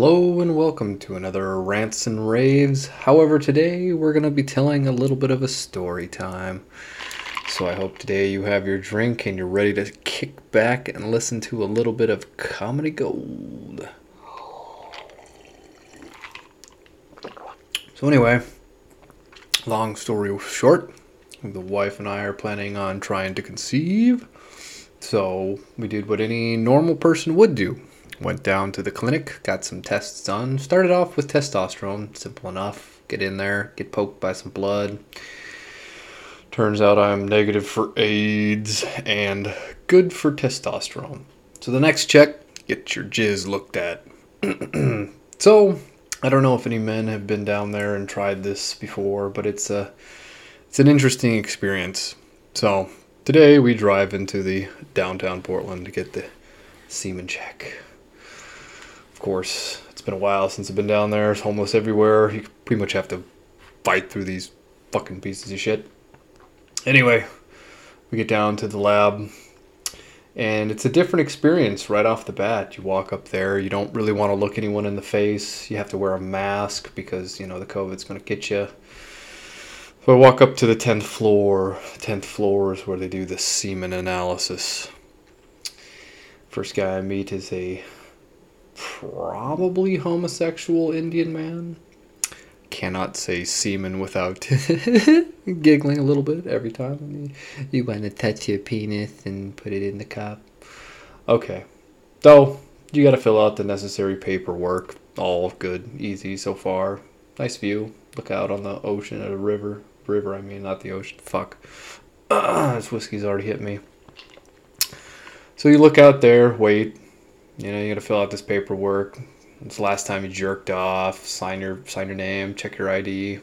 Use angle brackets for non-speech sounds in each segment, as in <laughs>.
Hello and welcome to another Rants and Raves. However, today we're going to be telling a little bit of a story time. So I hope today you have your drink and you're ready to kick back and listen to a little bit of comedy gold. So, anyway, long story short, the wife and I are planning on trying to conceive. So, we did what any normal person would do went down to the clinic, got some tests done. Started off with testosterone, simple enough. Get in there, get poked by some blood. Turns out I'm negative for AIDS and good for testosterone. So the next check, get your jizz looked at. <clears throat> so I don't know if any men have been down there and tried this before, but it's a it's an interesting experience. So today we drive into the downtown Portland to get the semen check. Course, it's been a while since I've been down there. It's homeless everywhere. You pretty much have to fight through these fucking pieces of shit. Anyway, we get down to the lab, and it's a different experience right off the bat. You walk up there, you don't really want to look anyone in the face. You have to wear a mask because, you know, the COVID's going to get you. So I walk up to the 10th floor. 10th floor is where they do the semen analysis. First guy I meet is a probably homosexual Indian man. Cannot say semen without <laughs> giggling a little bit every time. You want to touch your penis and put it in the cup. Okay. So, you got to fill out the necessary paperwork. All good, easy so far. Nice view. Look out on the ocean or the river. River, I mean, not the ocean. Fuck. Uh, <clears throat> this whiskey's already hit me. So you look out there, wait, you know, you got to fill out this paperwork. It's the last time you jerked off. Sign your sign your name. Check your ID.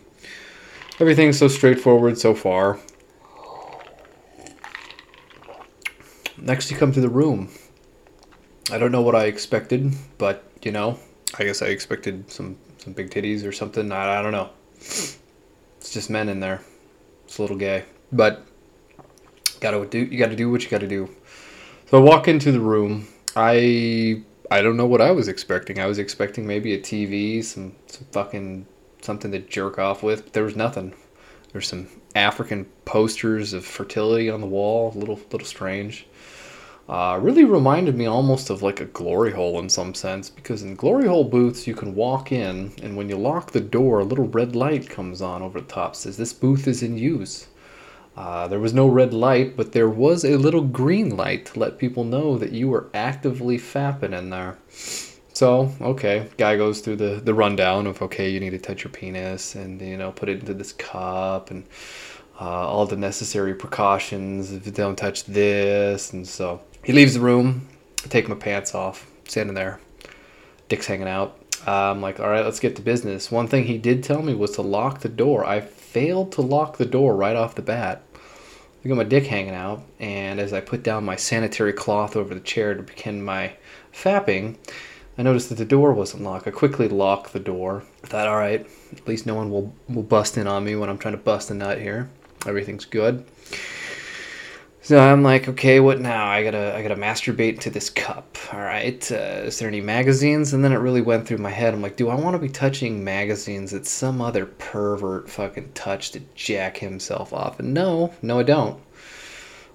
Everything's so straightforward so far. Next, you come to the room. I don't know what I expected, but you know, I guess I expected some some big titties or something. I, I don't know. It's just men in there. It's a little gay, but gotta do. You got to do what you got to do. So I walk into the room I I don't know what I was expecting. I was expecting maybe a TV, some some fucking something to jerk off with. But there was nothing. There's some African posters of fertility on the wall. A little little strange. Uh, really reminded me almost of like a glory hole in some sense because in glory hole booths you can walk in and when you lock the door a little red light comes on over the top says this booth is in use uh, there was no red light, but there was a little green light to let people know that you were actively fapping in there. So, okay, guy goes through the, the rundown of, okay, you need to touch your penis and, you know, put it into this cup and uh, all the necessary precautions if you don't touch this. And so he leaves the room, I take my pants off, standing there, dick's hanging out. Uh, I'm like, all right, let's get to business. One thing he did tell me was to lock the door. I failed to lock the door right off the bat. I got my dick hanging out, and as I put down my sanitary cloth over the chair to begin my fapping, I noticed that the door wasn't locked. I quickly locked the door. I thought, all right, at least no one will, will bust in on me when I'm trying to bust a nut here. Everything's good. So I'm like, okay, what now? I gotta, I gotta masturbate to this cup. All right, uh, is there any magazines? And then it really went through my head. I'm like, do I want to be touching magazines that some other pervert fucking touched to jack himself off? And no, no, I don't.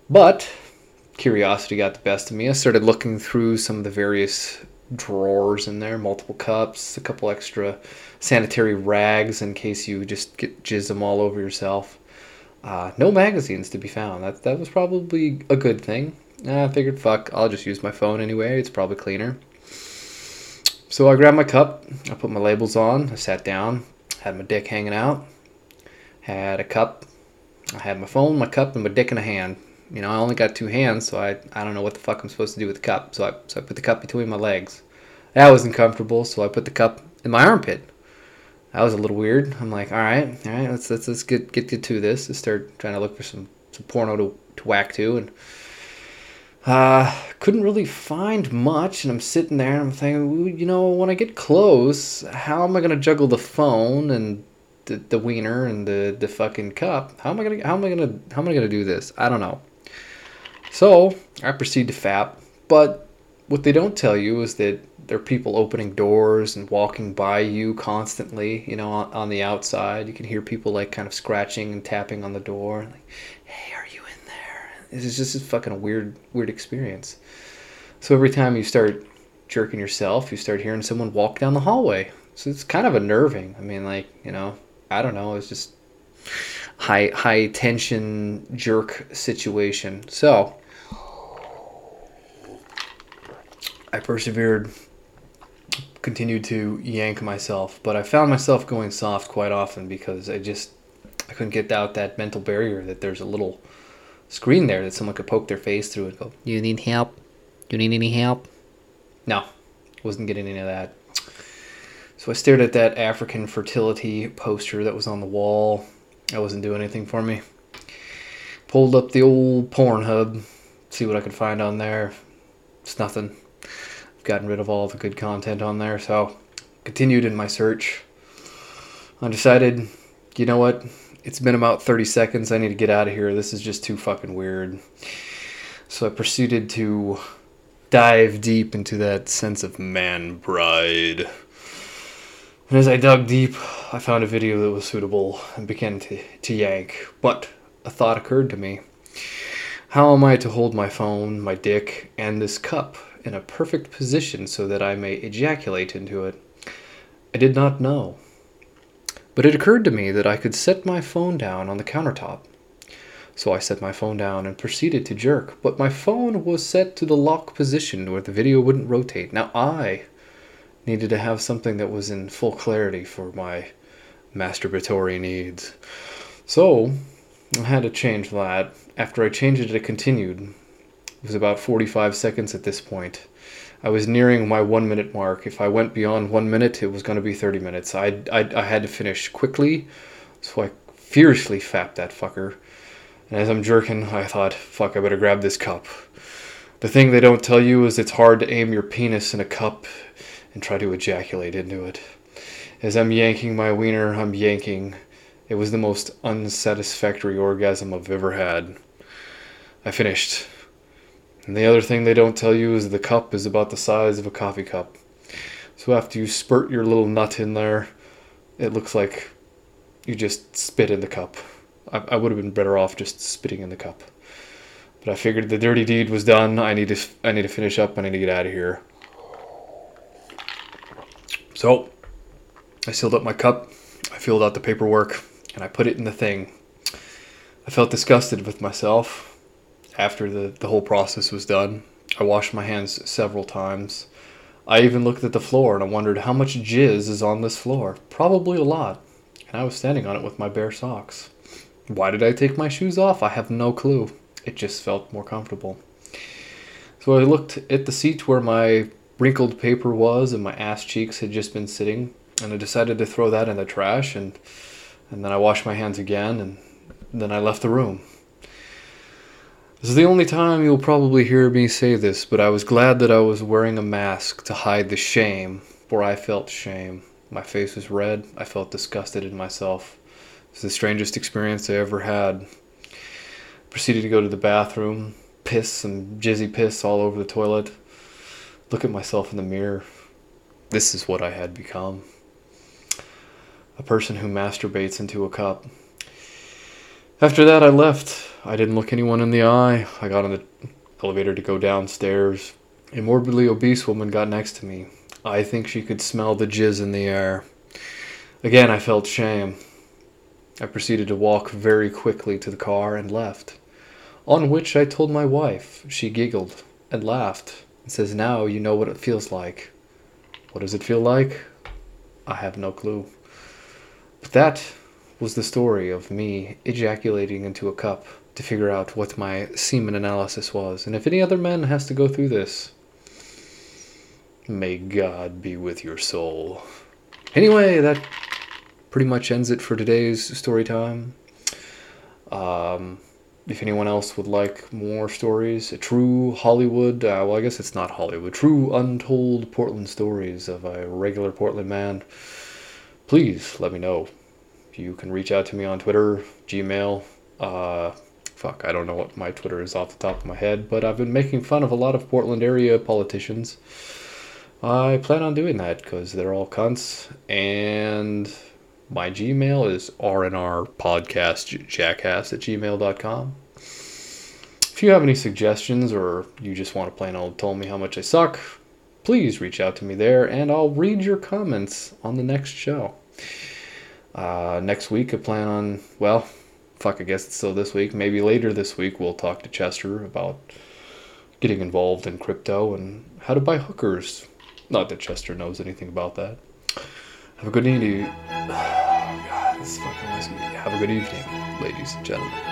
But curiosity got the best of me. I started looking through some of the various drawers in there, multiple cups, a couple extra sanitary rags in case you just get jizz them all over yourself. Uh, no magazines to be found. That that was probably a good thing. I figured, fuck, I'll just use my phone anyway. It's probably cleaner. So I grabbed my cup. I put my labels on. I sat down. Had my dick hanging out. Had a cup. I had my phone, my cup, and my dick in a hand. You know, I only got two hands, so I I don't know what the fuck I'm supposed to do with the cup. So I so I put the cup between my legs. That wasn't comfortable, so I put the cup in my armpit that was a little weird. I'm like, all right, all right, let's let's let's get get to this. Let's start trying to look for some some porno to to whack to, and uh, couldn't really find much. And I'm sitting there, and I'm thinking, you know, when I get close, how am I gonna juggle the phone and the, the wiener and the the fucking cup? How am I gonna how am I gonna how am I gonna do this? I don't know. So I proceed to fap, but what they don't tell you is that there are people opening doors and walking by you constantly, you know, on, on the outside. You can hear people like kind of scratching and tapping on the door. Like, hey, are you in there? This is just a fucking weird, weird experience. So every time you start jerking yourself, you start hearing someone walk down the hallway. So it's kind of unnerving. I mean, like, you know, I don't know. It's just high, high tension jerk situation. So I persevered, continued to yank myself, but I found myself going soft quite often because I just I couldn't get out that mental barrier that there's a little screen there that someone could poke their face through and go, "Do you need help? You need any help?" No, wasn't getting any of that. So I stared at that African fertility poster that was on the wall. That wasn't doing anything for me. Pulled up the old Pornhub, see what I could find on there. It's nothing gotten rid of all the good content on there. So continued in my search. I decided, you know what? It's been about 30 seconds. I need to get out of here. This is just too fucking weird. So I proceeded to dive deep into that sense of man pride. And as I dug deep, I found a video that was suitable and began to, to yank. But a thought occurred to me. How am I to hold my phone, my dick, and this cup in a perfect position so that I may ejaculate into it. I did not know. But it occurred to me that I could set my phone down on the countertop. So I set my phone down and proceeded to jerk, but my phone was set to the lock position where the video wouldn't rotate. Now I needed to have something that was in full clarity for my masturbatory needs. So I had to change that. After I changed it, it continued. It was about 45 seconds at this point. I was nearing my one minute mark. If I went beyond one minute, it was going to be 30 minutes. I, I, I had to finish quickly, so I fiercely fapped that fucker. And as I'm jerking, I thought, fuck, I better grab this cup. The thing they don't tell you is it's hard to aim your penis in a cup and try to ejaculate into it. As I'm yanking my wiener, I'm yanking. It was the most unsatisfactory orgasm I've ever had. I finished. And the other thing they don't tell you is the cup is about the size of a coffee cup. So after you spurt your little nut in there, it looks like you just spit in the cup. I, I would have been better off just spitting in the cup. But I figured the dirty deed was done. I need to I need to finish up. I need to get out of here. So I sealed up my cup. I filled out the paperwork and I put it in the thing. I felt disgusted with myself after the, the whole process was done. I washed my hands several times. I even looked at the floor and I wondered how much jizz is on this floor. Probably a lot. And I was standing on it with my bare socks. Why did I take my shoes off? I have no clue. It just felt more comfortable. So I looked at the seat where my wrinkled paper was and my ass cheeks had just been sitting, and I decided to throw that in the trash and and then I washed my hands again and then I left the room. This is the only time you'll probably hear me say this, but I was glad that I was wearing a mask to hide the shame, for I felt shame. My face was red. I felt disgusted in myself. It was the strangest experience I ever had. Proceeded to go to the bathroom, piss some jizzy piss all over the toilet, look at myself in the mirror. This is what I had become a person who masturbates into a cup. After that, I left. I didn't look anyone in the eye. I got on the elevator to go downstairs. A morbidly obese woman got next to me. I think she could smell the jizz in the air. Again, I felt shame. I proceeded to walk very quickly to the car and left. On which I told my wife. She giggled and laughed and says, Now you know what it feels like. What does it feel like? I have no clue. But that was the story of me ejaculating into a cup to figure out what my semen analysis was. And if any other man has to go through this, may God be with your soul. Anyway, that pretty much ends it for today's story time. Um, if anyone else would like more stories, true Hollywood, uh, well, I guess it's not Hollywood, true untold Portland stories of a regular Portland man, please let me know. You can reach out to me on Twitter, Gmail, uh, fuck, I don't know what my Twitter is off the top of my head, but I've been making fun of a lot of Portland area politicians. I plan on doing that because they're all cunts. And my Gmail is rnrpodcastjackass at gmail.com. If you have any suggestions or you just want to plain old tell me how much I suck, please reach out to me there and I'll read your comments on the next show. Uh, next week, I plan on, well, fuck, I guess it's still this week. Maybe later this week, we'll talk to Chester about getting involved in crypto and how to buy hookers. Not that Chester knows anything about that. Have a good evening. <sighs> Oh, God, this fucking. Have a good evening, ladies and gentlemen.